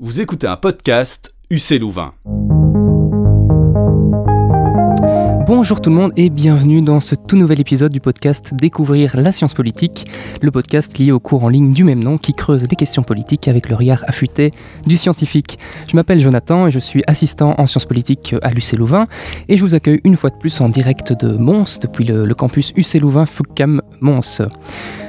Vous écoutez un podcast UC Louvain. Bonjour tout le monde et bienvenue dans ce tout nouvel épisode du podcast Découvrir la science politique, le podcast lié au cours en ligne du même nom qui creuse les questions politiques avec le regard affûté du scientifique. Je m'appelle Jonathan et je suis assistant en sciences politiques à l'UC Louvain et je vous accueille une fois de plus en direct de Mons depuis le, campus UC Louvain Foucam Mons.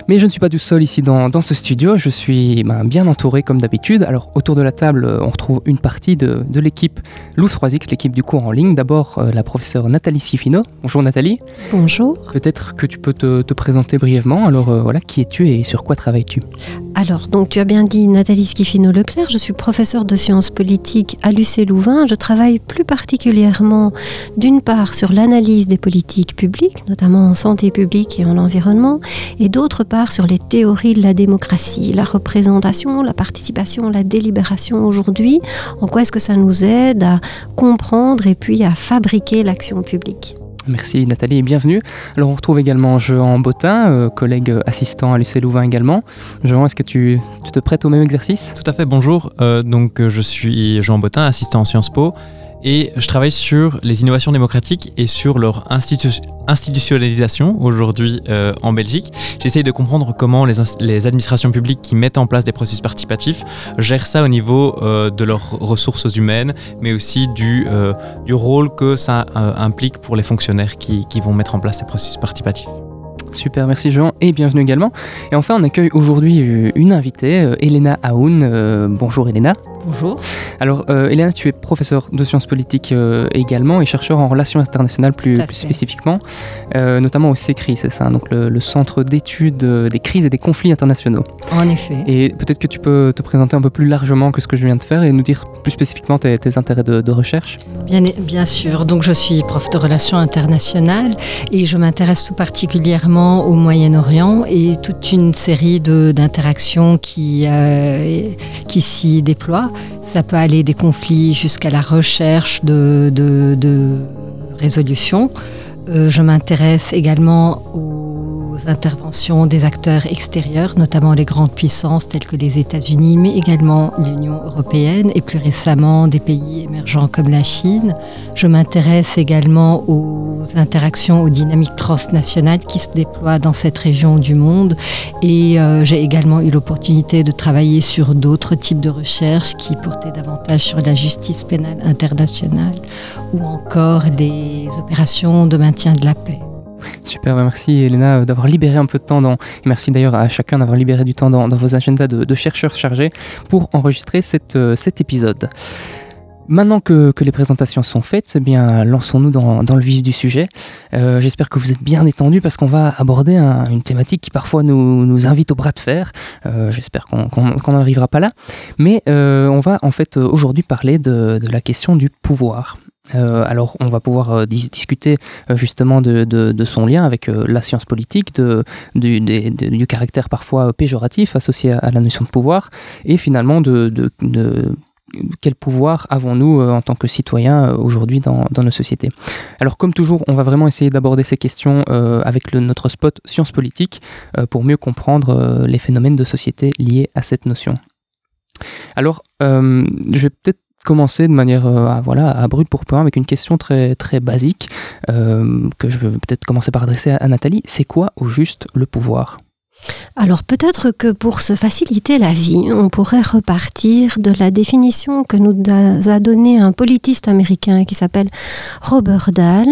Mais je ne suis pas tout seul ici dans, ce studio, je suis ben, bien entouré comme d'habitude. Alors autour de la table, euh, on retrouve une partie de, l'équipe Luz 3X, l'équipe du cours en ligne. D'abord euh, la professeure Nathalie Sifino. Bonjour Nathalie. Bonjour. Peut-être que tu peux te, présenter brièvement. Alors euh, voilà, qui es-tu et sur quoi travailles-tu? Alors, donc tu as bien dit Nathalie Schifino-Leclerc, je suis professeure de sciences politiques à l'UC Louvain. Je travaille plus particulièrement d'une part sur l'analyse des politiques publiques, notamment en santé publique et en environnement, et d'autre part sur les théories de la démocratie, la représentation, la participation, la délibération aujourd'hui. En quoi est-ce que ça nous aide à comprendre et puis à fabriquer l'action publique Merci Nathalie et bienvenue. Alors on retrouve également Jean Bottin, euh, collègue assistant à l'UC Louvain également. Jean, est-ce que tu, te prêtes au même exercice? Tout à fait, bonjour. Euh, donc euh, je suis Jean Bottin, assistant en Sciences Po et je travaille sur les innovations démocratiques et sur leur institutionnalisation aujourd'hui euh, en Belgique. J'essaye de comprendre comment les, administrations publiques qui mettent en place des processus participatifs gèrent ça au niveau euh, de leurs ressources humaines, mais aussi du, euh, rôle que ça implique pour les fonctionnaires qui vont mettre en place ces processus participatifs. Super, merci Jean et bienvenue également. Et enfin, on accueille aujourd'hui une invitée, Elena Aoun. bonjour Elena. Bonjour. Alors, euh, tu es professeur de sciences politiques euh, également et chercheur en relations internationales plus, spécifiquement, euh, notamment au CECRI, c'est ça, donc le, Centre d'études euh, des crises et des conflits internationaux. En effet. Et peut-être que tu peux te présenter un peu plus largement que ce que je viens de faire et nous dire plus spécifiquement tes, intérêts de, recherche. Bien, bien sûr. Donc, je suis prof de relations internationales et je m'intéresse tout particulièrement au Moyen-Orient et toute une série d'interactions qui, qui s'y déploient. Ça peut aller des conflits jusqu'à la recherche de, de, résolution. Euh, je m'intéresse également aux interventions des acteurs extérieurs, notamment les grandes puissances telles que les États-Unis, mais également l'Union européenne et plus récemment des pays émergents comme la Chine. Je m'intéresse également aux interactions, aux dynamiques transnationales qui se déploient dans cette région du monde et euh, j'ai également eu l'opportunité de travailler sur d'autres types de recherches qui portaient davantage sur la justice pénale internationale ou encore les opérations de maintien de la paix. Super, bah, merci Elena euh, d'avoir libéré un peu de temps dans, merci d'ailleurs à chacun d'avoir libéré du temps dans, vos agendas de, chercheurs chargés pour enregistrer euh, cet épisode. Maintenant que, les présentations sont faites, eh bien lançons-nous dans, le vif du sujet. Euh, j'espère que vous êtes bien détendus parce qu'on va aborder une thématique qui parfois nous, invite au bras de fer. J'espère qu'on n'arrivera pas là. Mais on va en fait aujourd'hui parler de, la question du pouvoir. Euh, alors, on va pouvoir euh, discuter euh, justement de, son lien avec la science politique, du, caractère parfois péjoratif associé à, la notion de pouvoir, et finalement de, quel pouvoir avons-nous en tant que citoyens aujourd'hui dans, nos sociétés Alors comme toujours, on va vraiment essayer d'aborder ces questions avec notre spot science politique pour mieux comprendre les phénomènes de société liés à cette notion. Alors, je vais peut-être commencer de manière euh, à, voilà, à brut pour point avec une question très, très basique euh, que je veux peut-être commencer par adresser à, Nathalie. C'est quoi au juste le pouvoir? Alors peut-être que pour se faciliter la vie, on pourrait repartir de la définition que nous a donnée un politiste américain qui s'appelle Robert Dahl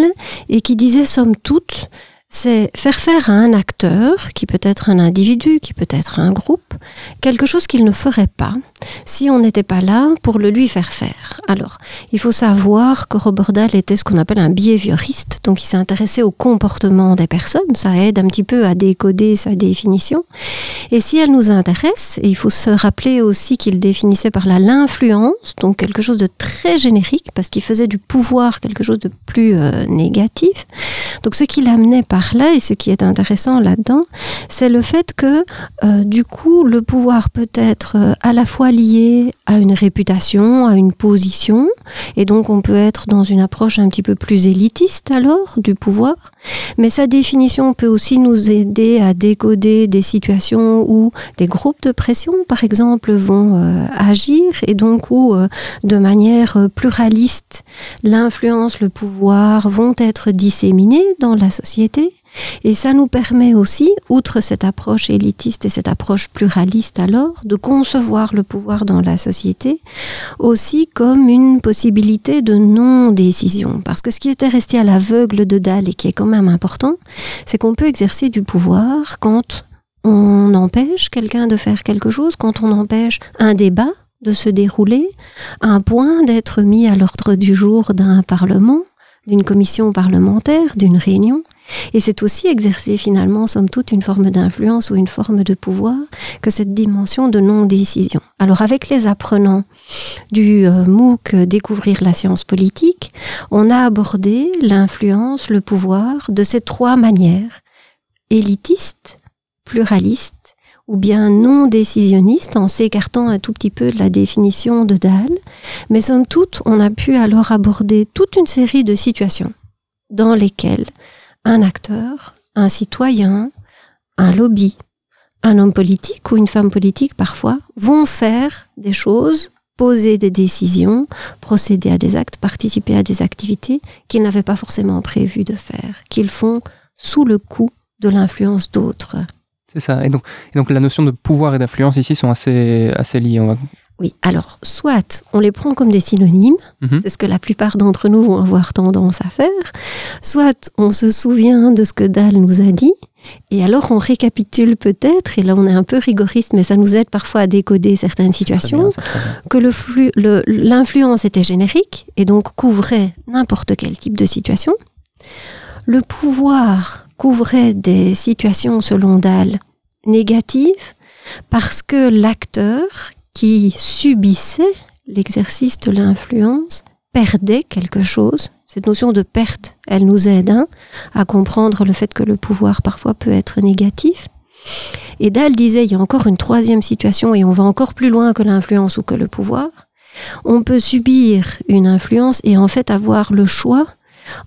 et qui disait somme toute c'est faire faire à un acteur, qui peut être un individu, qui peut être un groupe, quelque chose qu'il ne ferait pas si on n'était pas là pour le lui faire faire. Alors, il faut savoir que Robert Dahl était ce qu'on appelle un behavioriste, donc il s'est intéressé au comportement des personnes, ça aide un petit peu à décoder sa définition. Et si elle nous intéresse, il faut se rappeler aussi qu'il définissait par là l'influence, donc quelque chose de très générique, parce qu'il faisait du pouvoir quelque chose de plus euh, négatif. Donc ce qu'il amenait par là, et ce qui est intéressant là-dedans, c'est le fait que euh, du coup, le pouvoir peut être euh, à la fois lié à une réputation, à une position, et donc on peut être dans une approche un petit peu plus élitiste alors du pouvoir, mais sa définition peut aussi nous aider à décoder des situations où des groupes de pression, par exemple, vont euh, agir, et donc où, de manière pluraliste, l'influence, le pouvoir vont être disséminés dans la société. Et ça nous permet aussi, outre cette approche élitiste et cette approche pluraliste alors, de concevoir le pouvoir dans la société aussi comme une possibilité de non-décision. Parce que ce qui était resté à l'aveugle de Dahl et qui est quand même important, c'est qu'on peut exercer du pouvoir quand on empêche quelqu'un de faire quelque chose, quand on empêche un débat de se dérouler, un point d'être mis à l'ordre du jour d'un parlement, d'une commission parlementaire, d'une réunion. Et c'est aussi exercer finalement, somme toute, une forme d'influence ou une forme de pouvoir que cette dimension de non-décision. Alors avec les apprenants du euh, MOOC Découvrir la science politique, on a abordé l'influence, le pouvoir de ces trois manières. Élitiste, pluraliste ou bien non décisionniste en s'écartant un tout petit peu de la définition de Dahl. Mais somme toute, on a pu alors aborder toute une série de situations dans lesquelles un acteur, un citoyen, un lobby, un homme politique ou une femme politique parfois vont faire des choses, poser des décisions, procéder à des actes, participer à des activités qu'ils n'avaient pas forcément prévu de faire, qu'ils font sous le coup de l'influence d'autres. C'est ça. Et donc, et donc la notion de pouvoir et d'influence ici sont assez, assez liées. Oui, alors soit on les prend comme des synonymes, mhm. c'est ce que la plupart d'entre nous vont avoir tendance à faire, soit on se souvient de ce que Dahl nous a dit, et alors on récapitule peut-être, et là on est un peu rigoriste, mais ça nous aide parfois à décoder certaines situations, que le l'influence était générique et donc couvrait n'importe quel type de situation. Le pouvoir couvrait des situations, selon Dahl, négatives, parce que l'acteur qui subissait l'exercice de l'influence perdait quelque chose. Cette notion de perte, elle nous aide hein, à comprendre le fait que le pouvoir parfois peut être négatif. Et Dahl disait, il y a encore une troisième situation, et on va encore plus loin que l'influence ou que le pouvoir. On peut subir une influence et en fait avoir le choix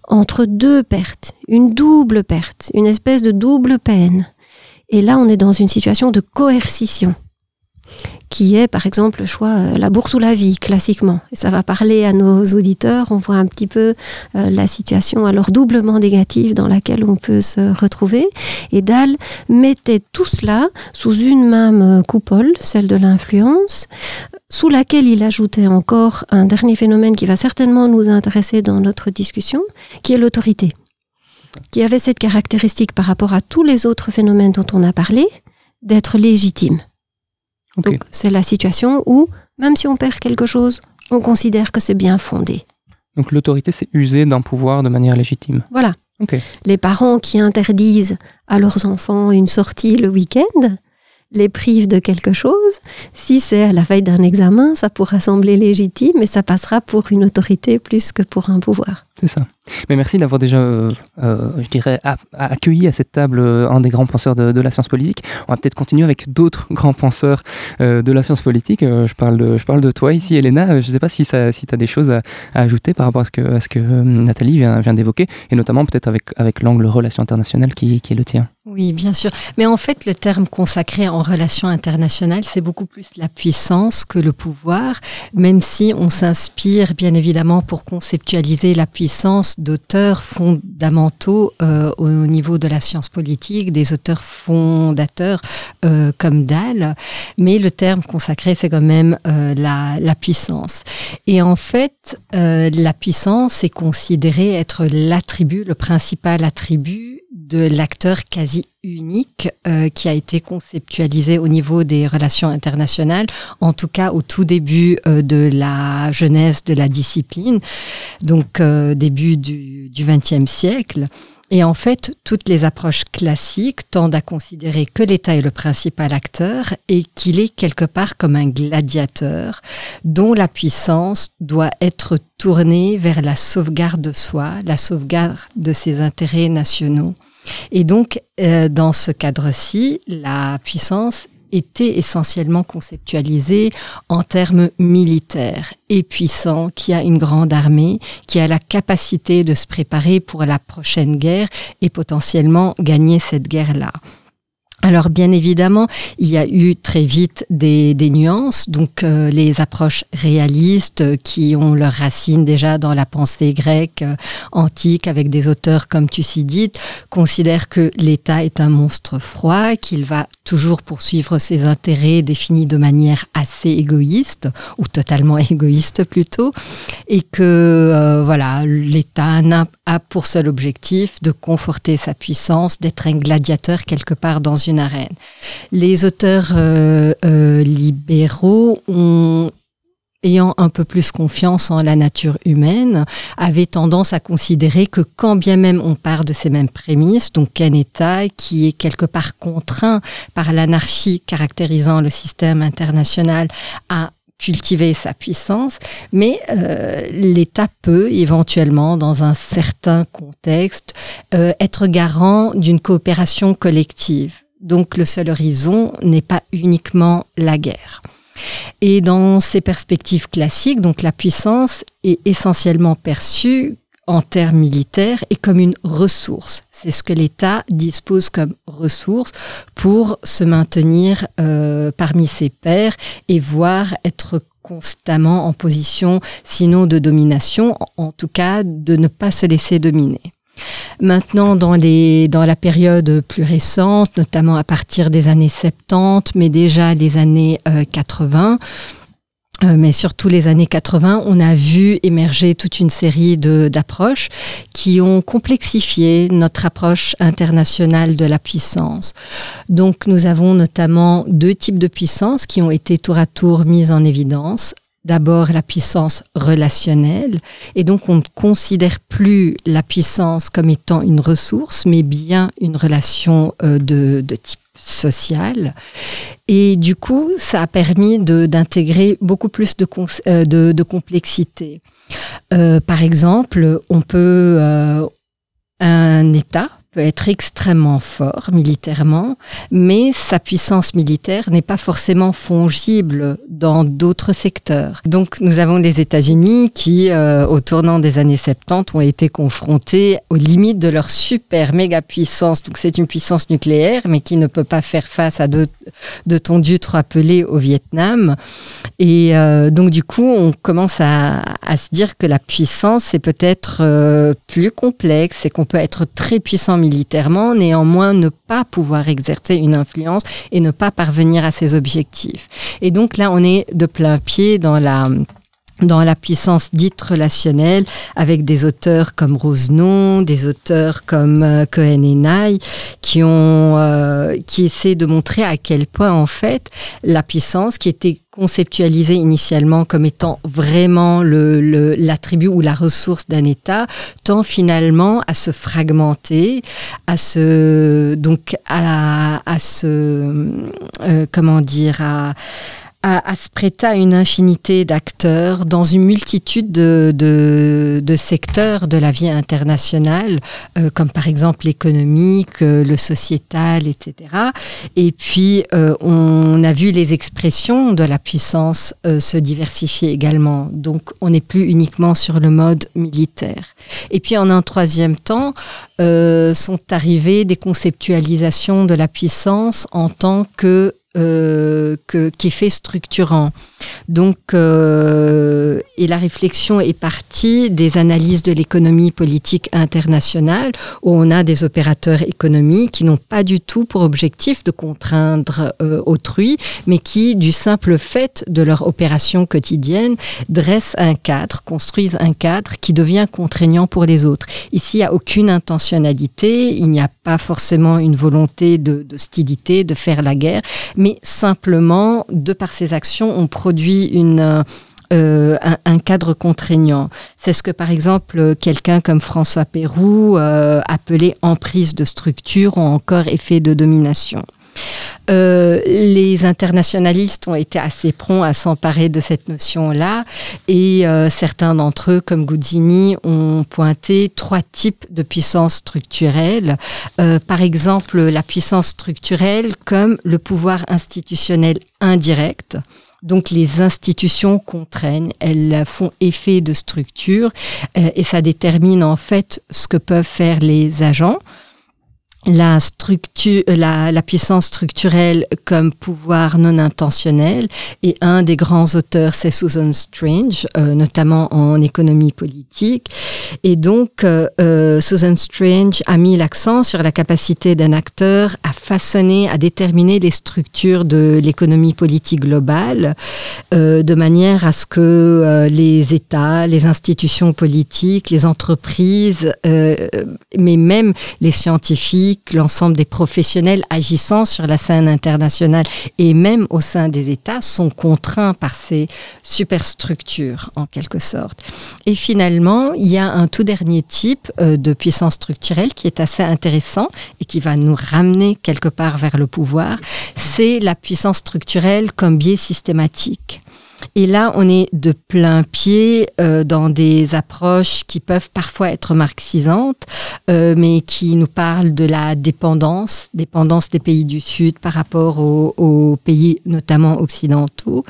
entre deux pertes, une double perte, une espèce de double peine. Et là, on est dans une situation de coercition qui est par exemple le choix euh, la bourse ou la vie classiquement. Et ça va parler à nos auditeurs, on voit un petit peu euh, la situation alors doublement négative dans laquelle on peut se retrouver. Et Dahl mettait tout cela sous une même euh, coupole, celle de l'influence, sous laquelle il ajoutait encore un dernier phénomène qui va certainement nous intéresser dans notre discussion, qui est l'autorité, qui avait cette caractéristique par rapport à tous les autres phénomènes dont on a parlé, d'être légitime. Donc c'est la situation où, même si on perd quelque chose, on considère que c'est bien fondé. Donc l'autorité, c'est user d'un pouvoir de manière légitime. Voilà. Les parents qui interdisent à leurs enfants une sortie le week-end, les prive de quelque chose, si c'est à la veille d'un examen, ça pourra sembler légitime, mais ça passera pour une autorité plus que pour un pouvoir. C'est ça. Mais merci d'avoir déjà, euh, euh, je dirais, accueilli à cette table euh, un des grands penseurs de, la science politique. On va peut-être continuer avec d'autres grands penseurs de la science politique. je, parle de, je parle de toi ici, Elena. Je ne sais pas si, si tu as des choses à, ajouter par rapport à ce que, à ce que Nathalie vient, vient d'évoquer, et notamment peut-être avec, avec l'angle relations internationales qui, qui est le tien. Oui, bien sûr. Mais en fait, le terme consacré en relations internationales, c'est beaucoup plus la puissance que le pouvoir, même si on s'inspire bien évidemment pour conceptualiser la puissance d'auteurs fondamentaux euh, au niveau de la science politique, des auteurs fondateurs euh, comme Dahl, mais le terme consacré, c'est quand même euh, la, puissance. Et en fait, la puissance est considérée être l'attribut, le principal attribut de l'acteur quasi unique euh, qui a été conceptualisé au niveau des relations internationales, en tout cas au tout début euh, de la jeunesse de la discipline, donc euh, début du XXe siècle. Et en fait, toutes les approches classiques tendent à considérer que l'État est le principal acteur et qu'il est quelque part comme un gladiateur dont la puissance doit être tournée vers la sauvegarde de soi, la sauvegarde de ses intérêts nationaux Et donc, euh, dans ce cadre-ci, la puissance était essentiellement conceptualisée en termes militaires et puissant, qui a une grande armée, qui a la capacité de se préparer pour la prochaine guerre et potentiellement gagner cette guerre-là. Alors bien évidemment, il y a eu très vite des, nuances, donc euh, les approches réalistes euh, qui ont leurs racines déjà dans la pensée grecque euh, antique avec des auteurs comme Thucydide considèrent que l'État est un monstre froid, qu'il va toujours poursuivre ses intérêts définis de manière assez égoïste ou totalement égoïste plutôt, et que voilà l'État n'a a pour seul objectif de conforter sa puissance, d'être un gladiateur quelque part dans une arène. Les auteurs euh, euh, libéraux ont ayant un peu plus confiance en la nature humaine, avaient tendance à considérer que quand bien même on part de ces mêmes prémices, donc un État qui est quelque part contraint par l'anarchie caractérisant le système international à cultiver sa puissance, mais euh, l'État peut éventuellement, dans un certain contexte, euh, être garant d'une coopération collective. Donc le seul horizon n'est pas uniquement la guerre. Et dans ces perspectives classiques, donc la puissance est essentiellement perçue en termes militaires et comme une ressource. C'est ce que l'État dispose comme ressource pour se maintenir euh, parmi ses pairs et voir être constamment en position, sinon de domination, en tout cas de ne pas se laisser dominer. Maintenant, dans, les, dans la période plus récente, notamment à partir des années 70, mais déjà des années 80, euh, euh, mais surtout les années 80, on a vu émerger toute une série d'approches qui ont complexifié notre approche internationale de la puissance. Donc nous avons notamment deux types de puissance qui ont été tour à tour mises en évidence. D'abord la puissance relationnelle, et donc on ne considère plus la puissance comme étant une ressource, mais bien une relation euh, de, de type social. Et du coup, ça a permis d'intégrer beaucoup plus de, euh, de, de complexité. Euh, par exemple, on peut euh, un État peut être extrêmement fort militairement, mais sa puissance militaire n'est pas forcément fongible dans d'autres secteurs. Donc nous avons les États-Unis qui, euh, au tournant des années 70, ont été confrontés aux limites de leur super méga puissance. Donc c'est une puissance nucléaire, mais qui ne peut pas faire face à de, de tondus appelés au Vietnam. Et euh, donc du coup, on commence à, se dire que la puissance c'est peut-être euh, plus complexe et qu'on peut être très puissant militairement, néanmoins ne pas pouvoir exercer une influence et ne pas parvenir à ses objectifs. Et donc là, on est de plein pied dans la dans la puissance dite relationnelle avec des auteurs comme Rosenon, des auteurs comme euh, Cohen et Nye, qui ont euh, qui essaient de montrer à quel point en fait la puissance qui était conceptualisée initialement comme étant vraiment le l'attribut ou la ressource d'un État tend finalement à se fragmenter, à se donc à, à se euh, comment dire à à, se prêter à une infinité d'acteurs dans une multitude de, de, de, secteurs de la vie internationale, euh, comme par exemple l'économique, euh, le sociétal, etc. Et puis, euh, on a vu les expressions de la puissance se diversifier également. Donc, on n'est plus uniquement sur le mode militaire. Et puis, en un troisième temps, sont arrivées des conceptualisations de la puissance en tant que euh, que, qui est fait structurant. Donc, euh, et la réflexion est partie des analyses de l'économie politique internationale, où on a des opérateurs économiques qui n'ont pas du tout pour objectif de contraindre euh, autrui, mais qui, du simple fait de leur opération quotidienne, dressent un cadre, construisent un cadre qui devient contraignant pour les autres. Ici, il n'y a aucune intentionnalité, il n'y a pas forcément une volonté de, hostilité, de faire la guerre, mais simplement, de par ces actions, on produit une... Euh, un, cadre contraignant. C'est ce que, par exemple, quelqu'un comme François Pérou euh, appelait emprise de structure ou encore effet de domination. Euh, les internationalistes ont été assez prompts à s'emparer de cette notion-là et euh, certains d'entre eux, comme Goudzini, ont pointé trois types de puissance structurelle. Euh, par exemple, la puissance structurelle comme le pouvoir institutionnel indirect. Donc les institutions contraignent, elles font effet de structure et ça détermine en fait ce que peuvent faire les agents la structure, la, la, puissance structurelle comme pouvoir non intentionnel. Et un des grands auteurs, c'est Susan Strange, euh, notamment en économie politique. Et donc, euh, euh, Susan Strange a mis l'accent sur la capacité d'un acteur à façonner, à déterminer les structures de l'économie politique globale, de manière à ce que les États, les institutions politiques, les entreprises, mais même les scientifiques, l'ensemble des professionnels agissant sur la scène internationale et même au sein des États sont contraints par ces superstructures en quelque sorte. Et finalement, il y a un tout dernier type euh, de puissance structurelle qui est assez intéressant et qui va nous ramener quelque part vers le pouvoir, c'est la puissance structurelle comme biais systématique. Et là, on est de plein pied euh, dans des approches qui peuvent parfois être marxisantes, euh, mais qui nous parlent de la dépendance, dépendance des pays du Sud par rapport aux, pays notamment occidentaux.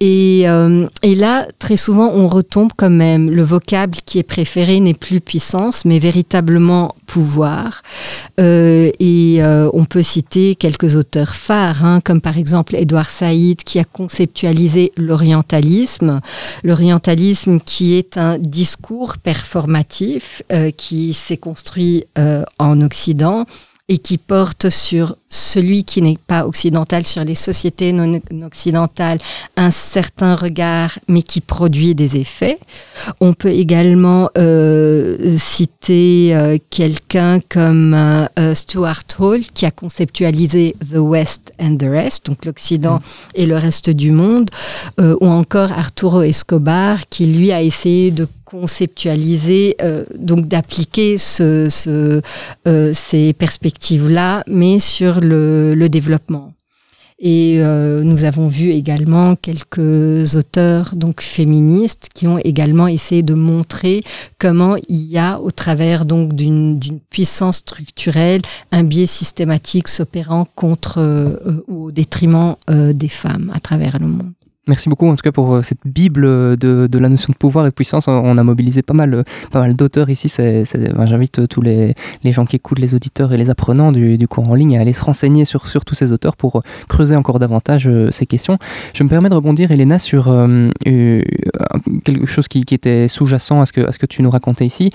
Et, euh, et, là, très souvent, on retombe quand même. Le vocable qui est préféré n'est plus puissance, mais véritablement pouvoir. et on peut citer quelques auteurs phares, hein, comme par exemple Edouard Saïd, qui a conceptualisé le l'orientalisme. L'orientalisme qui est un discours performatif euh, qui s'est construit euh, en Occident et qui porte sur celui qui n'est pas occidental, sur les sociétés non occidentales, un certain regard, mais qui produit des effets. On peut également euh, citer euh, quelqu'un comme euh, Stuart Hall, qui a conceptualisé The West and the Rest, donc l'Occident mm. et le reste du monde, ou encore Arturo Escobar, qui lui a essayé de conceptualiser, euh, donc d'appliquer ce, euh, ces perspectives-là, mais sur le, développement. Et euh, nous avons vu également quelques auteurs donc féministes qui ont également essayé de montrer comment il y a au travers donc d'une puissance structurelle un biais systématique s'opérant contre ou au détriment des femmes à travers le monde. Merci beaucoup en tout cas pour euh, cette bible de, de, la notion de pouvoir et de puissance. On a mobilisé pas mal, pas mal d'auteurs ici. J'invite euh, tous les, les, gens qui écoutent, les auditeurs et les apprenants du, du, cours en ligne à aller se renseigner sur, sur tous ces auteurs pour euh, creuser encore davantage ces questions. Je me permets de rebondir, Elena, sur quelque chose qui, qui était sous-jacent à, ce que, à ce que tu nous racontais ici,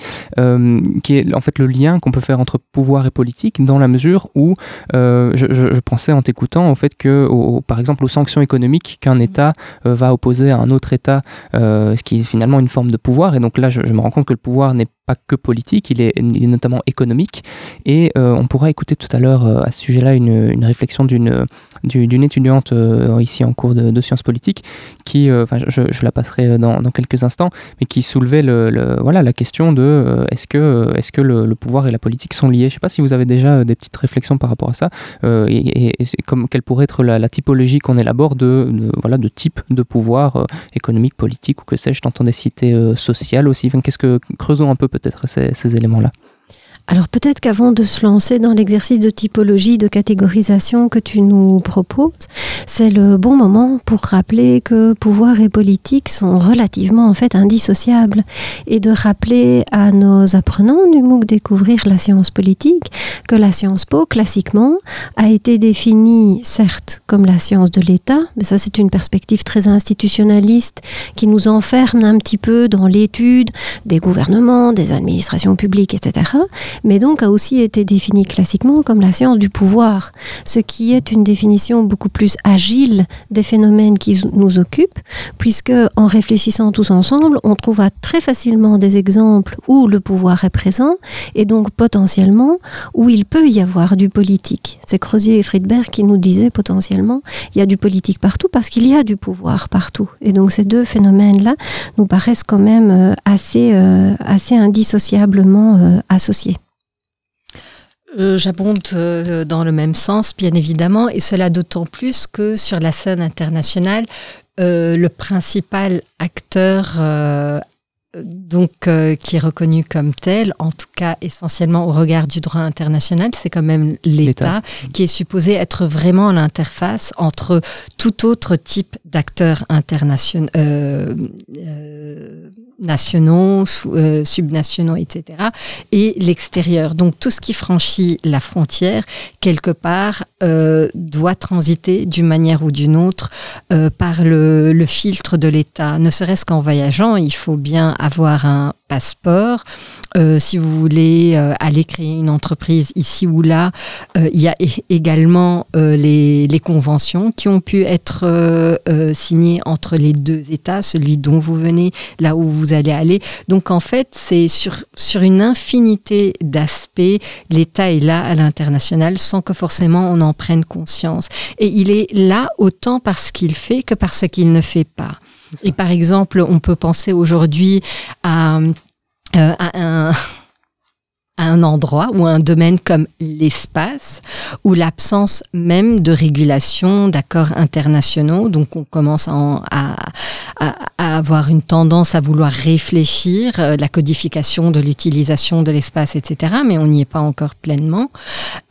qui est en fait le lien qu'on peut faire entre pouvoir et politique dans la mesure où je, je, je, pensais en t'écoutant au fait que, au, par exemple, aux sanctions économiques qu'un État euh, va opposer à un autre État, euh, ce qui est finalement une forme de pouvoir. Et donc là, je, me rends compte que le pouvoir n'est que politique, il est, notamment économique. Et euh, on pourra écouter tout à l'heure euh, à ce sujet-là une, réflexion d'une d'une étudiante euh, ici en cours de, sciences politiques qui, enfin, je, la passerai dans, quelques instants, mais qui soulevait le, voilà, la question de est-ce que, est -ce que le, pouvoir et la politique sont liés? Je ne sais pas si vous avez déjà des petites réflexions par rapport à ça et, comme, quelle pourrait être la, typologie qu'on élabore de, voilà, de type de pouvoir économique, politique ou que sais-je, t'entendais citer social aussi. Qu'est-ce que creusons un peu peut-être ces, éléments-là. Alors peut-être qu'avant de se lancer dans l'exercice de typologie, de catégorisation que tu nous proposes, c'est le bon moment pour rappeler que pouvoir et politique sont relativement en fait indissociables. Et de rappeler à nos apprenants du MOOC découvrir la science politique que la science po classiquement a été définie certes comme la science de l'État, mais ça c'est une perspective très institutionnaliste qui nous enferme un petit peu dans l'étude des gouvernements, des administrations publiques, etc mais donc a aussi été définie classiquement comme la science du pouvoir, ce qui est une définition beaucoup plus agile des phénomènes qui nous occupent, puisque en réfléchissant tous ensemble, on trouvera très facilement des exemples où le pouvoir est présent et donc potentiellement où il peut y avoir du politique. C'est Crozier et Friedberg qui nous disaient potentiellement il y a du politique partout parce qu'il y a du pouvoir partout. Et donc ces deux phénomènes-là nous paraissent quand même euh, assez, euh, assez indissociablement euh, associés. Euh, J'abonde euh, dans le même sens, bien évidemment, et cela d'autant plus que sur la scène internationale, euh, le principal acteur donc euh, qui est reconnu comme tel, en tout cas essentiellement au regard du droit international, c'est quand même l'État qui est supposé être vraiment l'interface entre tout autre type d'acteurs internationaux, euh, euh, nationaux, euh, subnationaux, etc., et l'extérieur. Donc tout ce qui franchit la frontière, quelque part, euh, doit transiter d'une manière ou d'une autre euh, par le, le filtre de l'État. Ne serait-ce qu'en voyageant, il faut bien avoir un passeport. Euh, si vous voulez euh, aller créer une entreprise ici ou là, euh, il y a également les, les conventions qui ont pu être signées entre les deux États, celui dont vous venez, là où vous allez aller. Donc en fait, c'est sur, sur une infinité d'aspects, l'État est là à l'international sans que forcément on en prenne conscience. Et il est là autant par ce qu'il fait que par ce qu'il ne fait pas. Et par exemple, on peut penser aujourd'hui à, euh, un un endroit ou un domaine comme l'espace, où l'absence même de régulation, d'accords internationaux, donc on commence à, avoir une tendance à vouloir réfléchir euh, la codification de l'utilisation de l'espace, etc., mais on n'y est pas encore pleinement.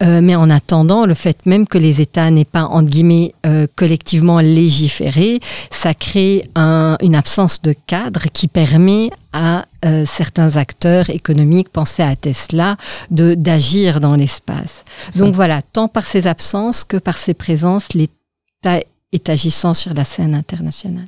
Euh, mais en attendant, le fait même que les États n'aient pas, entre guillemets, euh, collectivement légiféré, ça crée un- une absence de cadre qui permet à euh, certains acteurs économiques, pensez à Tesla, de d'agir dans l'espace. Donc voilà, tant par ses absences que par ses présences, l'État est agissant sur la scène internationale.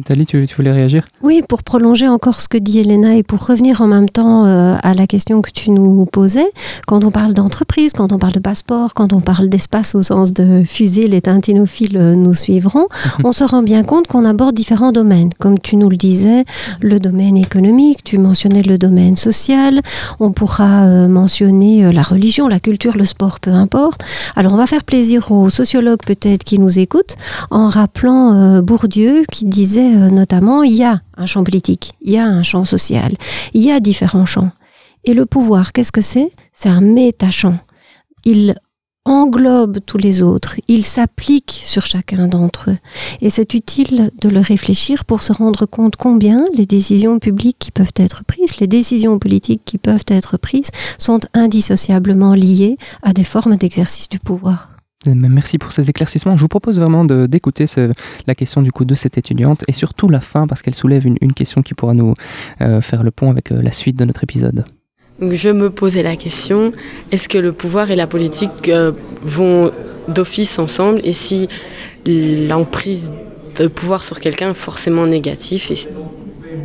Nathalie, tu, tu voulais réagir? Oui, pour prolonger encore ce que dit Elena et pour revenir en même temps euh, à la question que tu nous posais, quand on parle d'entreprise, quand on parle de passeport, quand on parle d'espace au sens de fusée, les tintinophiles euh, nous suivront, on se rend bien compte qu'on aborde différents domaines. Comme tu nous le disais, le domaine économique, tu mentionnais le domaine social, on pourra euh, mentionner la religion, la culture, le sport, peu importe. Alors on va faire plaisir aux sociologues peut-être qui nous écoutent en rappelant Bourdieu qui disait euh, notamment il y a un champ politique, il y a un champ social, il y a différents champs. Et le pouvoir, qu'est-ce que c'est? C'est un méta-champ. Il englobe tous les autres, il s'applique sur chacun d'entre eux. Et c'est utile de le réfléchir pour se rendre compte combien les décisions publiques qui peuvent être prises, les décisions politiques qui peuvent être prises sont indissociablement liées à des formes d'exercice du pouvoir. Euh, Merci pour ces éclaircissements. Je vous propose vraiment d'écouter la question du coup de cette étudiante et surtout la fin parce qu'elle soulève une, question qui pourra nous euh, faire le pont avec euh, la suite de notre épisode. Je me posais la question, est-ce que le pouvoir et la politique vont d'office ensemble et si l'emprise de pouvoir sur quelqu'un est forcément négatif et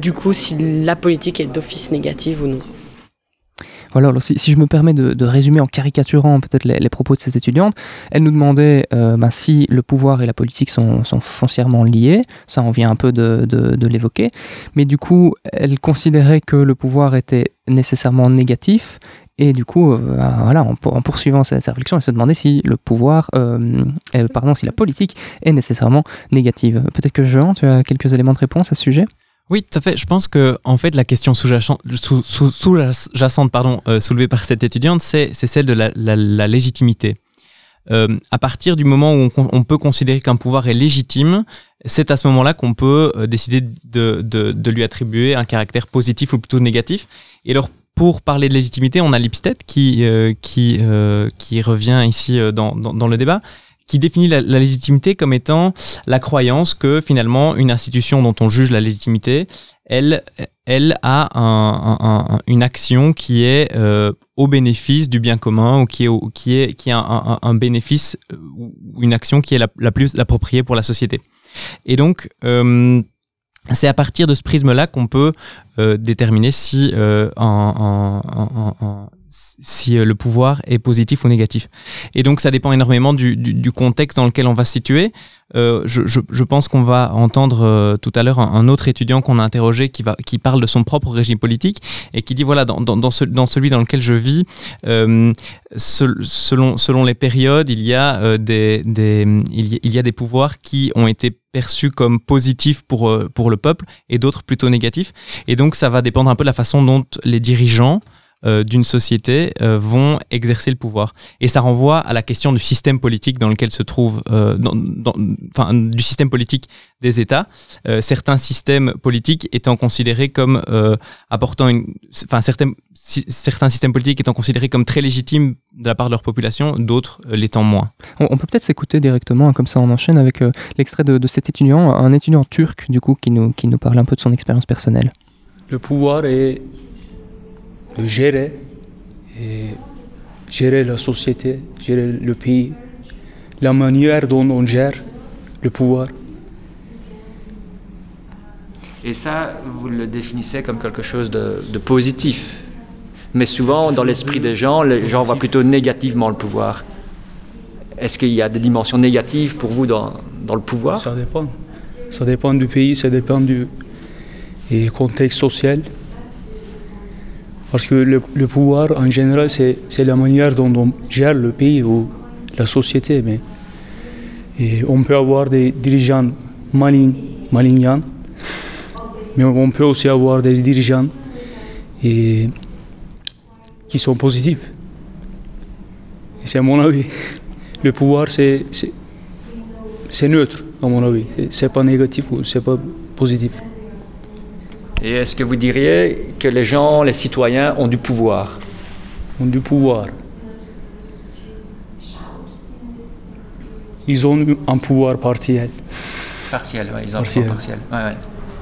du coup si la politique est d'office négative ou non? Alors si, je me permets de, résumer en caricaturant peut-être les, propos de cette étudiante, elle nous demandait euh, ben, si le pouvoir et la politique sont, foncièrement liés, ça on vient un peu de, l'évoquer, mais du coup elle considérait que le pouvoir était nécessairement négatif, et du coup, euh, ben, voilà, en, pour- en poursuivant sa, sa réflexion, elle se demandait si le pouvoir, euh, pardon, si la politique est nécessairement négative. Peut-être que Jean, tu as quelques éléments de réponse à ce sujet? Oui, tout à fait. Je pense que en fait la question sous-jacente, sous- sous- sous-jacente, pardon, euh, soulevée par cette étudiante, c'est celle de la, légitimité. Euh, à partir du moment où on, peut considérer qu'un pouvoir est légitime, c'est à ce moment-là qu'on peut euh, décider de, lui attribuer un caractère positif ou plutôt négatif. Et alors, pour parler de légitimité, on a Lipstedt qui, revient ici dans le débat, qui définit la, la légitimité comme étant la croyance que finalement une institution dont on juge la légitimité, elle, elle a un- un- un- une action qui est euh, au bénéfice du bien commun ou qui est, qui est, qui a un, bénéfice euh, ou une action qui est la, la plus appropriée pour la société. Et donc, euh, c'est à partir de ce prisme-là qu'on peut euh, déterminer si, euh, un- un- un- si euh, le pouvoir est positif ou négatif. Et donc, ça dépend énormément du, contexte dans lequel on va se situer. Euh, je, pense qu'on va entendre euh, tout à l'heure un, autre étudiant qu'on a interrogé qui, parle de son propre régime politique et qui dit voilà, dans, dans, dans ce- dans celui dans lequel je vis, sel- selon, les périodes, il y a, des, pouvoirs qui ont été perçus comme positifs pour le peuple et d'autres plutôt négatifs. Et donc, ça va dépendre un peu de la façon dont les dirigeants euh, d'une société euh, vont exercer le pouvoir. Et ça renvoie à la question du système politique dans lequel se trouve, euh, dans, dans, enfin, du système politique des États. Euh, certains systèmes politiques étant considérés comme euh, apportant une, enfin certains, si- certains systèmes politiques étant considérés comme très légitimes de la part de leur population, d'autres euh, l'étant moins. On, on peut peut-être s'écouter directement, hein, comme ça on enchaîne avec euh, l'extrait de, de cet étudiant, un étudiant turc du coup qui nous, qui nous parle un peu de son expérience personnelle. Le pouvoir est gérer et gérer la société, gérer le pays, la manière dont on gère le pouvoir. Et ça, vous le définissez comme quelque chose de, de positif. Mais souvent, dans l'esprit des gens, les gens voient plutôt négativement le pouvoir. Est-ce qu'il y a des dimensions négatives pour vous dans, dans le pouvoir? Ça dépend. Ça dépend du pays, ça dépend du contexte social. Parce que le, pouvoir, en général, c'est la manière dont on gère le pays ou la société. Mais, on peut avoir des dirigeants malignants, mais on peut aussi avoir des dirigeants qui sont positifs. C'est à mon avis. Le pouvoir, c'est neutre, à mon avis. C'est pas négatif ou c'est pas positif. Et est-ce que vous diriez que les gens, les citoyens, ont du pouvoir? Ont du pouvoir. Ils ont un pouvoir partiel. Partiel, ouais, ils ont Partiel. le pouvoir partiel. Ouais, ouais.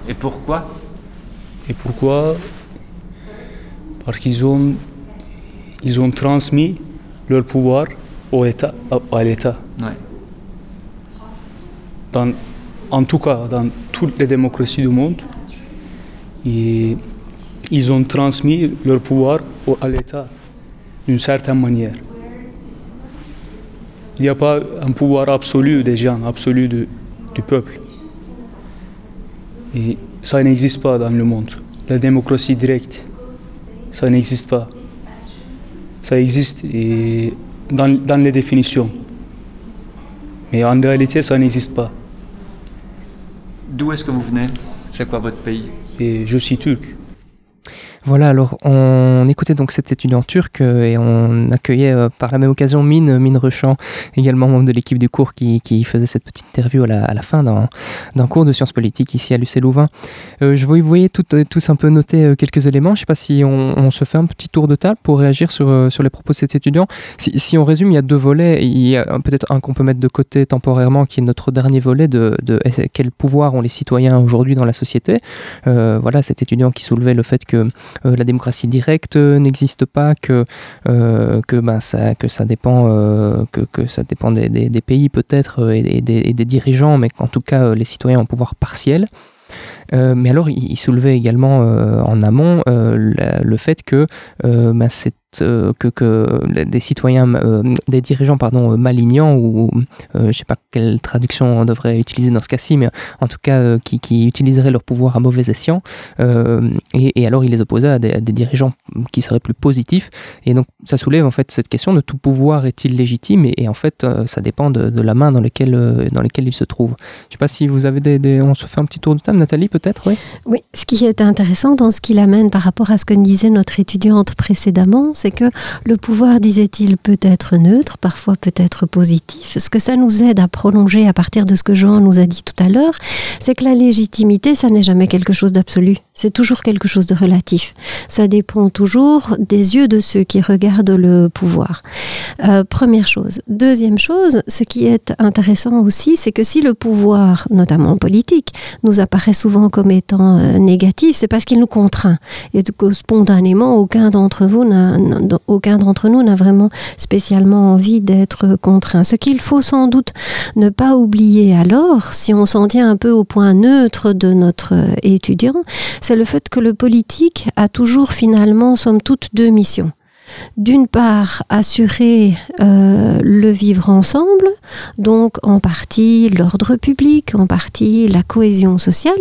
Et pourquoi? Et pourquoi? Parce qu'ils ont, ils ont transmis leur pouvoir au État, à, à l'État. Ouais. Dans, en tout cas, dans toutes les démocraties du monde, et ils ont transmis leur pouvoir à l'État d'une certaine manière. Il n'y a pas un pouvoir absolu des gens, absolu de- du peuple. Et ça n'existe pas dans le monde. La démocratie directe, ça n'existe pas. Ça existe et dans, dans les définitions. Mais en réalité, ça n'existe pas. D'où est-ce que vous venez? C'est quoi votre pays? Et je suis turc. Voilà, alors on écoutait donc cet étudiant turc euh, et on accueillait euh, par la même occasion Mine, Mine Rechamp, également membre de l'équipe du cours qui, faisait cette petite interview à la, fin d'un cours de sciences politiques ici à l'UC Louvain. Euh, je vous voyais tous un peu noter euh, quelques éléments. Je ne sais pas si on, se fait un petit tour de table pour réagir sur, euh, les propos de cet étudiant. Si, on résume, il y a deux volets. Il y a peut-être un qu'on peut mettre de côté temporairement, qui est notre dernier volet de, quel pouvoir ont les citoyens aujourd'hui dans la société. Euh, voilà, cet étudiant qui soulevait le fait que euh, la démocratie directe euh, n'existe pas, que, euh, ça, dépend, euh, des, pays peut-être euh, et, des, dirigeants, mais qu'en tout cas euh, les citoyens ont pouvoir partiel. Euh, mais alors, il, soulevait également euh, en amont euh, le fait que, que des citoyens, des dirigeants pardon, malignants, ou euh, je ne sais pas quelle traduction on devrait utiliser dans ce cas-ci, mais en tout cas qui, qui utiliseraient leur pouvoir à mauvais escient, et, alors il les opposait à des, dirigeants qui seraient plus positifs. Et donc ça soulève en fait cette question de tout pouvoir est-il légitime et, en fait ça dépend de, la main dans laquelle, dans laquelle il se trouve. Je sais pas si vous avez des, des- On se fait un petit tour de table, Nathalie, peut-être? Oui Oui, ce qui est intéressant dans ce qu'il amène par rapport à ce que disait notre étudiante précédemment, c'est que le pouvoir, disait-il, peut être neutre, parfois peut être positif. Ce que ça nous aide à prolonger à partir de ce que Jean nous a dit tout à l'heure, c'est que la légitimité, ça n'est jamais quelque chose d'absolu. C'est toujours quelque chose de relatif. Ça dépend toujours des yeux de ceux qui regardent le pouvoir. Euh, première chose. Deuxième chose, ce qui est intéressant aussi, c'est que si le pouvoir, notamment politique, nous apparaît souvent comme étant euh, négatif, c'est parce qu'il nous contraint. Et que spontanément, aucun d'entre vous, aucun d'entre nous n'a vraiment spécialement envie d'être contraint. Ce qu'il faut sans doute ne pas oublier alors, si on s'en tient un peu au point neutre de notre euh, étudiant, c'est le fait que le politique a toujours finalement, somme toute, deux missions. D'une part, assurer euh, le vivre ensemble, donc en partie l'ordre public, en partie la cohésion sociale,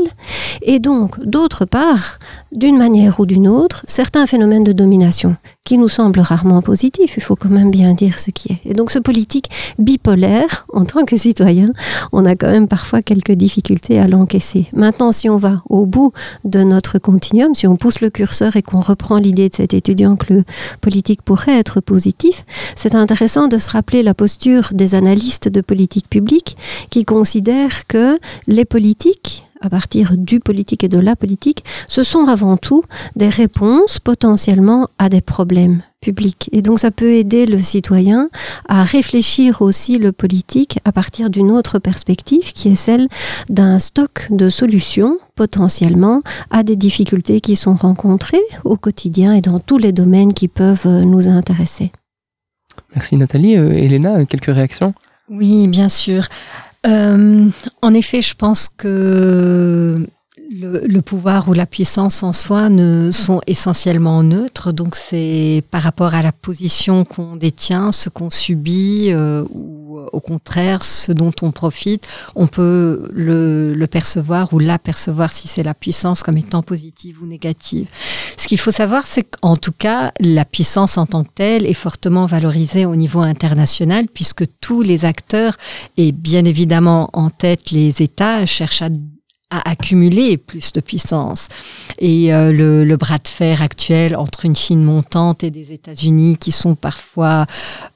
et donc, d'autre part, d'une manière ou d'une autre, certains phénomènes de domination qui nous semblent rarement positifs, il faut quand même bien dire ce qui est. Et donc ce politique bipolaire, en tant que citoyen, on a quand même parfois quelques difficultés à l'encaisser. Maintenant, si on va au bout de notre continuum, si on pousse le curseur et qu'on reprend l'idée de cet étudiant que le politique pourrait être positif, c'est intéressant de se rappeler la posture des analystes de politique publique qui considèrent que les politiques à partir du politique et de la politique, ce sont avant tout des réponses potentiellement à des problèmes publics. Et donc ça peut aider le citoyen à réfléchir aussi le politique à partir d'une autre perspective qui est celle d'un stock de solutions potentiellement à des difficultés qui sont rencontrées au quotidien et dans tous les domaines qui peuvent nous intéresser. Merci Nathalie. Euh, Elena, quelques réactions? Oui, bien sûr. Euh, en effet, je pense que le, pouvoir ou la puissance en soi ne sont essentiellement neutres, donc c'est par rapport à la position qu'on détient, ce qu'on subit euh, ou au contraire ce dont on profite, on peut le, le percevoir ou l'apercevoir si c'est la puissance comme étant positive ou négative. Ce qu'il faut savoir, c'est qu'en tout cas, la puissance en tant que telle est fortement valorisée au niveau international puisque tous les acteurs et bien évidemment en tête les États cherchent à à accumuler plus de puissance. Et euh, le, bras de fer actuel entre une Chine montante et des États-Unis qui sont parfois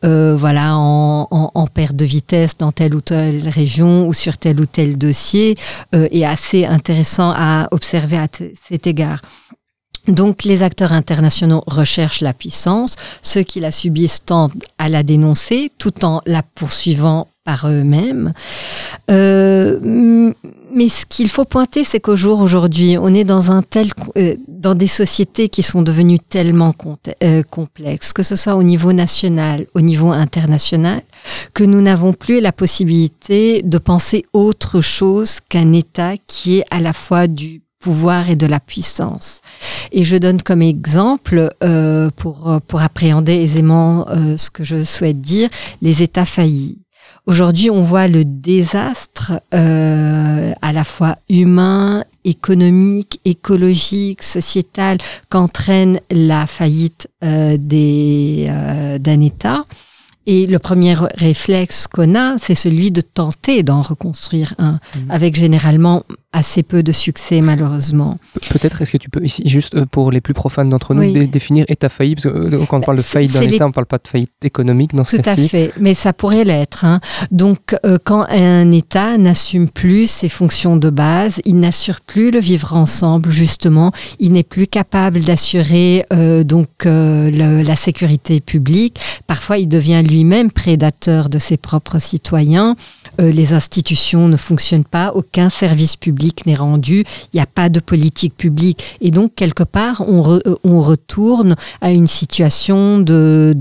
euh, voilà, en, perte de vitesse dans telle ou telle région ou sur tel ou tel dossier euh, est assez intéressant à observer à cet égard. Donc les acteurs internationaux recherchent la puissance, ceux qui la subissent tendent à la dénoncer tout en la poursuivant par eux-mêmes. Euh, mais ce qu'il faut pointer, c'est qu'au jour aujourd'hui, on est dans un tel, euh, dans des sociétés qui sont devenues tellement euh, complexes, que ce soit au niveau national, au niveau international, que nous n'avons plus la possibilité de penser autre chose qu'un État qui est à la fois du pouvoir et de la puissance. Et je donne comme exemple, euh, pour, pour appréhender aisément euh, ce que je souhaite dire, les États faillis. Aujourd'hui, on voit le désastre euh, à la fois humain, économique, écologique, sociétal qu'entraîne la faillite euh, des, euh, d'un État. Et le premier réflexe qu'on a, c'est celui de tenter d'en reconstruire un, mmh. avec généralement assez peu de succès malheureusement. Peut-être est-ce que tu peux ici juste euh, pour les plus profanes d'entre nous définir état failli parce que euh, quand on parle de faillite d'un état on ne parle pas de faillite économique dans ce cas-ci. Tout à fait, mais ça pourrait l'être. Hein. Donc euh, quand un état n'assume plus ses fonctions de base, il n'assure plus le vivre ensemble justement, il n'est plus capable d'assurer donc la sécurité publique. Parfois il devient lui-même prédateur de ses propres citoyens. les institutions ne fonctionnent pas, aucun service public n'est rendu, il n'y a pas de politique publique. Et donc, quelque part, on, euh, retourne à une situation de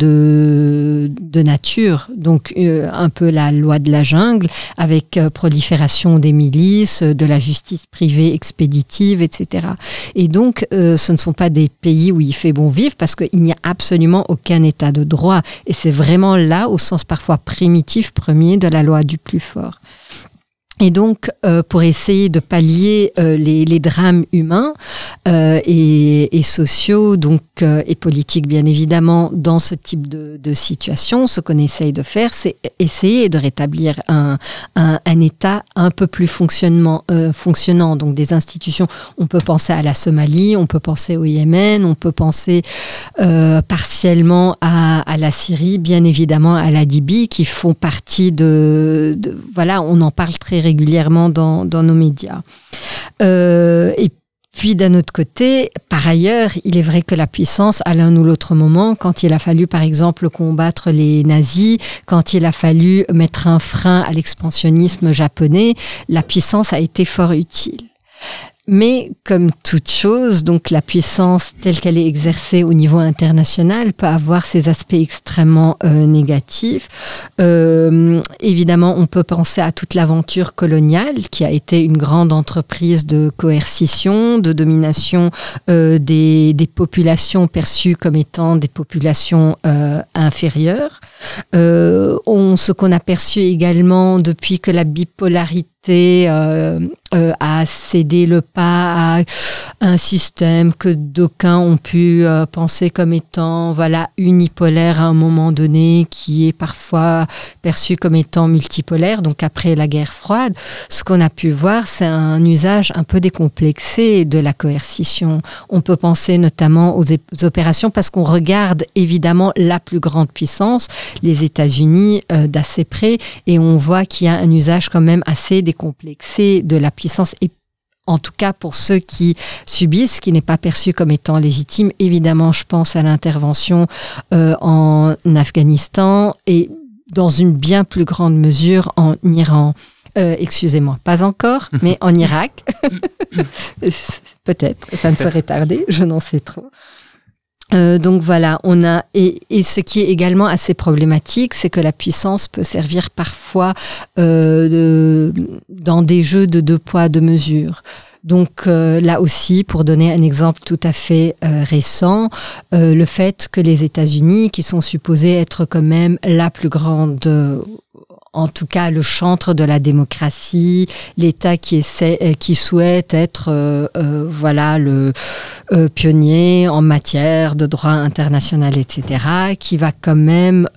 nature. Donc, euh, un peu la loi de la jungle, avec euh, prolifération des milices, de la justice privée expéditive, etc. Et donc, ce ne sont pas des pays où il fait bon vivre, parce qu'il n'y a absolument aucun état de droit. Et c'est vraiment là, au sens parfois primitif premier de la loi du plus fort. Et donc, euh, pour essayer de pallier euh, les, drames humains euh, et, sociaux, donc et politiques bien évidemment, dans ce type de, situation, ce qu'on essaye de faire, c'est essayer de rétablir un, État un peu plus fonctionnement, fonctionnant. Donc, des institutions. On peut penser à la Somalie, on peut penser au Yémen, on peut penser partiellement à, à, la Syrie, bien évidemment à la Libye, qui font partie de, de voilà, on en parle très régulièrement dans, nos médias. Euh, et puis d'un autre côté, par ailleurs, il est vrai que la puissance, à l'un ou l'autre moment, quand il a fallu par exemple combattre les nazis, quand il a fallu mettre un frein à l'expansionnisme japonais, la puissance a été fort utile. Mais comme toute chose, donc la puissance telle qu'elle est exercée au niveau international peut avoir ses aspects extrêmement euh, négatifs. Euh, évidemment, on peut penser à toute l'aventure coloniale qui a été une grande entreprise de coercition, de domination euh, des, des, populations perçues comme étant des populations inférieures. on, ce qu'on a perçu également depuis que la bipolarité euh, euh, à céder le pas à un système que d'aucuns ont pu euh, penser comme étant voilà unipolaire à un moment donné, qui est parfois perçu comme étant multipolaire. Donc après la guerre froide, ce qu'on a pu voir, c'est un usage un peu décomplexé de la coercition. On peut penser notamment aux, opérations parce qu'on regarde évidemment la plus grande puissance, les États-Unis, d'assez près, et on voit qu'il y a un usage quand même assez décomplexé complexé de la puissance et en tout cas pour ceux qui subissent, ce qui n'est pas perçu comme étant légitime. Évidemment, je pense à l'intervention euh, en Afghanistan et dans une bien plus grande mesure en Iran. Euh, excusez-moi, pas encore, mais en Irak. Peut-être, ça ne serait tardé, je n'en sais trop. Euh, donc voilà, on a et, ce qui est également assez problématique, c'est que la puissance peut servir parfois euh, dans des jeux de deux poids deux mesures. Donc euh, là aussi, pour donner un exemple tout à fait récent, le fait que les États-Unis, qui sont supposés être quand même la plus grande en tout cas le chantre de la démocratie, l'État qui essaie, euh, qui souhaite être, euh, euh, voilà, le pionnier en matière de droit international, etc., qui va quand même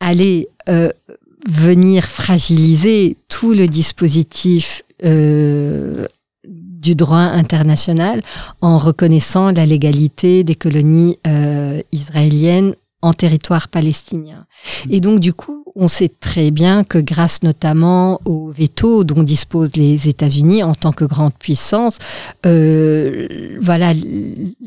aller venir fragiliser tout le dispositif du droit international en reconnaissant la légalité des colonies israéliennes en territoire palestinien. Et donc, du coup, on sait très bien que grâce notamment au veto dont disposent les États-Unis en tant que grande puissance, euh, voilà,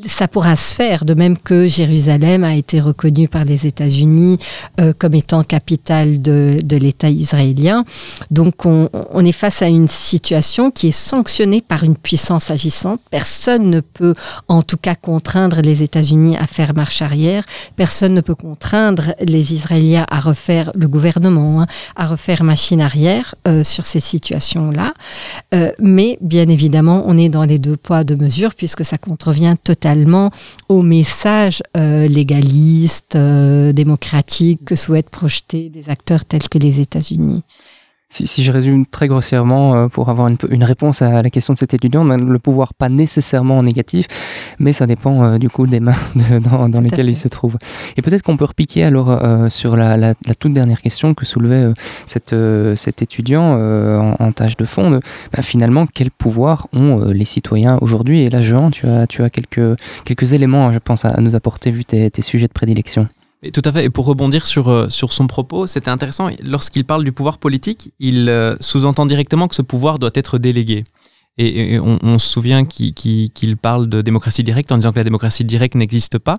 ça pourra se faire. De même que Jérusalem a été reconnue par les États-Unis euh, comme étant capitale de, de l'État israélien. Donc, on, on, est face à une situation qui est sanctionnée par une puissance agissante. Personne ne peut, en tout cas, contraindre les États-Unis à faire marche arrière. Personne ne peut contraindre les Israéliens à refaire le gouvernement, hein, à refaire machine arrière euh, sur ces situations-là. Euh, mais bien évidemment, on est dans les deux poids, deux mesures, puisque ça contrevient totalement au message euh, légaliste, démocratique que souhaitent projeter des acteurs tels que les États-Unis. Si, je résume très grossièrement euh, pour avoir une, réponse à la question de cet étudiant, ben, le pouvoir pas nécessairement négatif, mais ça dépend euh, du coup des mains dans, lesquelles il se trouve. Et peut-être qu'on peut repiquer alors euh, sur la, toute dernière question que soulevait cet étudiant en, tâche de fond. Ben, finalement, quel pouvoir ont les citoyens aujourd'hui? Et là, Jean, tu as, tu as quelques, quelques éléments, je pense, à, nous apporter vu tes sujets de prédilection. Tout à fait. Et pour rebondir sur, euh, sur son propos, c'était intéressant. Lorsqu'il parle du pouvoir politique, il euh, sous-entend directement que ce pouvoir doit être délégué. Et, on, se souvient qu'il parle de démocratie directe en disant que la démocratie directe n'existe pas.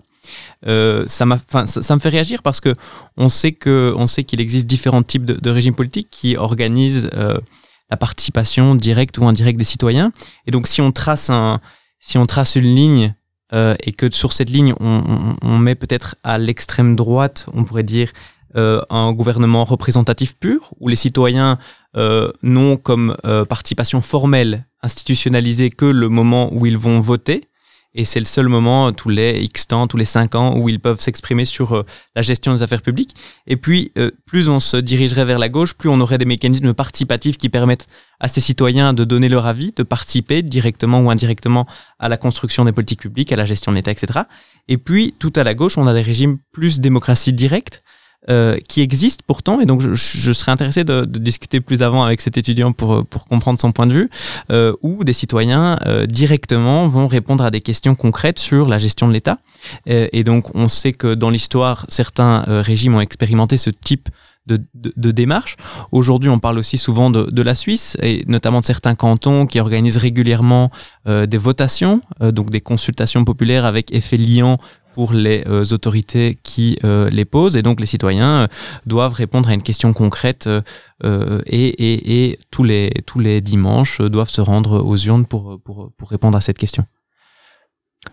Euh, ça, ça, ça, me fait réagir parce que on sait qu'il existe différents types de, régimes politiques qui organisent la participation directe ou indirecte des citoyens. Et donc, si on trace un, si on trace une ligne euh, et que sur cette ligne, on, on, met peut-être à l'extrême droite, on pourrait dire, euh, un gouvernement représentatif pur, où les citoyens euh, n'ont comme euh, participation formelle institutionnalisée que le moment où ils vont voter, et c'est le seul moment tous les X temps, tous les 5 ans où ils peuvent s'exprimer sur euh, la gestion des affaires publiques. Et puis, euh, plus on se dirigerait vers la gauche, plus on aurait des mécanismes participatifs qui permettent à ces citoyens de donner leur avis, de participer directement ou indirectement à la construction des politiques publiques, à la gestion de l'État, etc. Et puis, tout à la gauche, on a des régimes plus démocratie directe, euh, qui existe pourtant, et donc je, je serais intéressé de, de, discuter plus avant avec cet étudiant pour, pour comprendre son point de vue, euh, où des citoyens euh, directement vont répondre à des questions concrètes sur la gestion de l'État. Euh, et donc on sait que dans l'histoire, certains régimes ont expérimenté ce type de, de, de démarche. Aujourd'hui, on parle aussi souvent de, de, la Suisse et notamment de certains cantons qui organisent régulièrement euh, des votations, euh, donc des consultations populaires avec effet liant pour les euh, autorités qui euh, les posent. Et donc les citoyens euh, doivent répondre à une question concrète et, tous, les, dimanches doivent se rendre aux urnes pour répondre à cette question.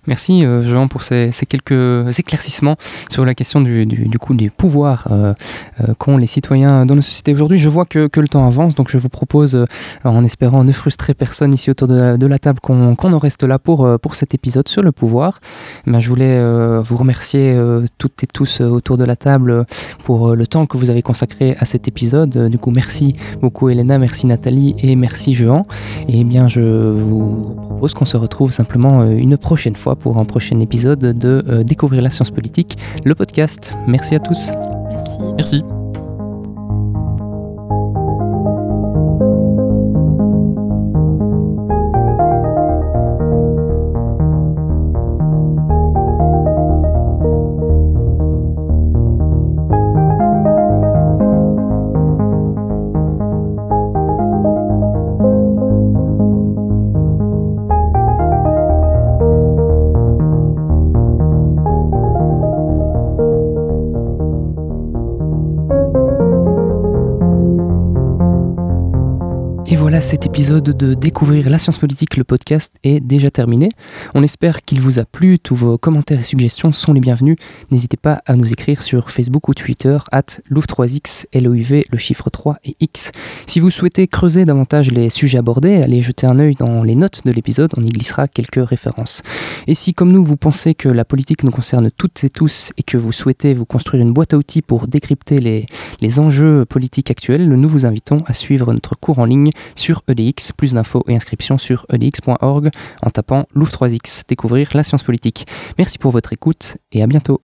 Merci euh, Jean pour ces, quelques éclaircissements sur la question du, du, coup des pouvoirs euh, euh, qu'ont les citoyens dans nos sociétés aujourd'hui. Je vois que, le temps avance, donc je vous propose, en espérant ne frustrer personne ici autour de la, table, qu'on en reste là pour, pour cet épisode sur le pouvoir. Mais je voulais vous remercier toutes et tous autour de la table pour le temps que vous avez consacré à cet épisode. Du coup, merci beaucoup Elena, merci Nathalie et merci Jean. Et bien, je vous propose qu'on se retrouve simplement une prochaine fois pour un prochain épisode de euh, Découvrir la science politique, le podcast. Merci à tous. Merci. Merci. Cet épisode de Découvrir la science politique, le podcast, est déjà terminé. On espère qu'il vous a plu. Tous vos commentaires et suggestions sont les bienvenus. N'hésitez pas à nous écrire sur Facebook ou Twitter, at LOUV3X, LOUV, le chiffre 3 et X. Si vous souhaitez creuser davantage les sujets abordés, allez jeter un œil dans les notes de l'épisode, on y glissera quelques références. Et si, comme nous, vous pensez que la politique nous concerne toutes et tous et que vous souhaitez vous construire une boîte à outils pour décrypter les, les enjeux politiques actuels, nous vous invitons à suivre notre cours en ligne EDX. Plus d'infos et inscriptions sur edx.org en tapant Louvre 3X, découvrir la science politique. Merci pour votre écoute et à bientôt.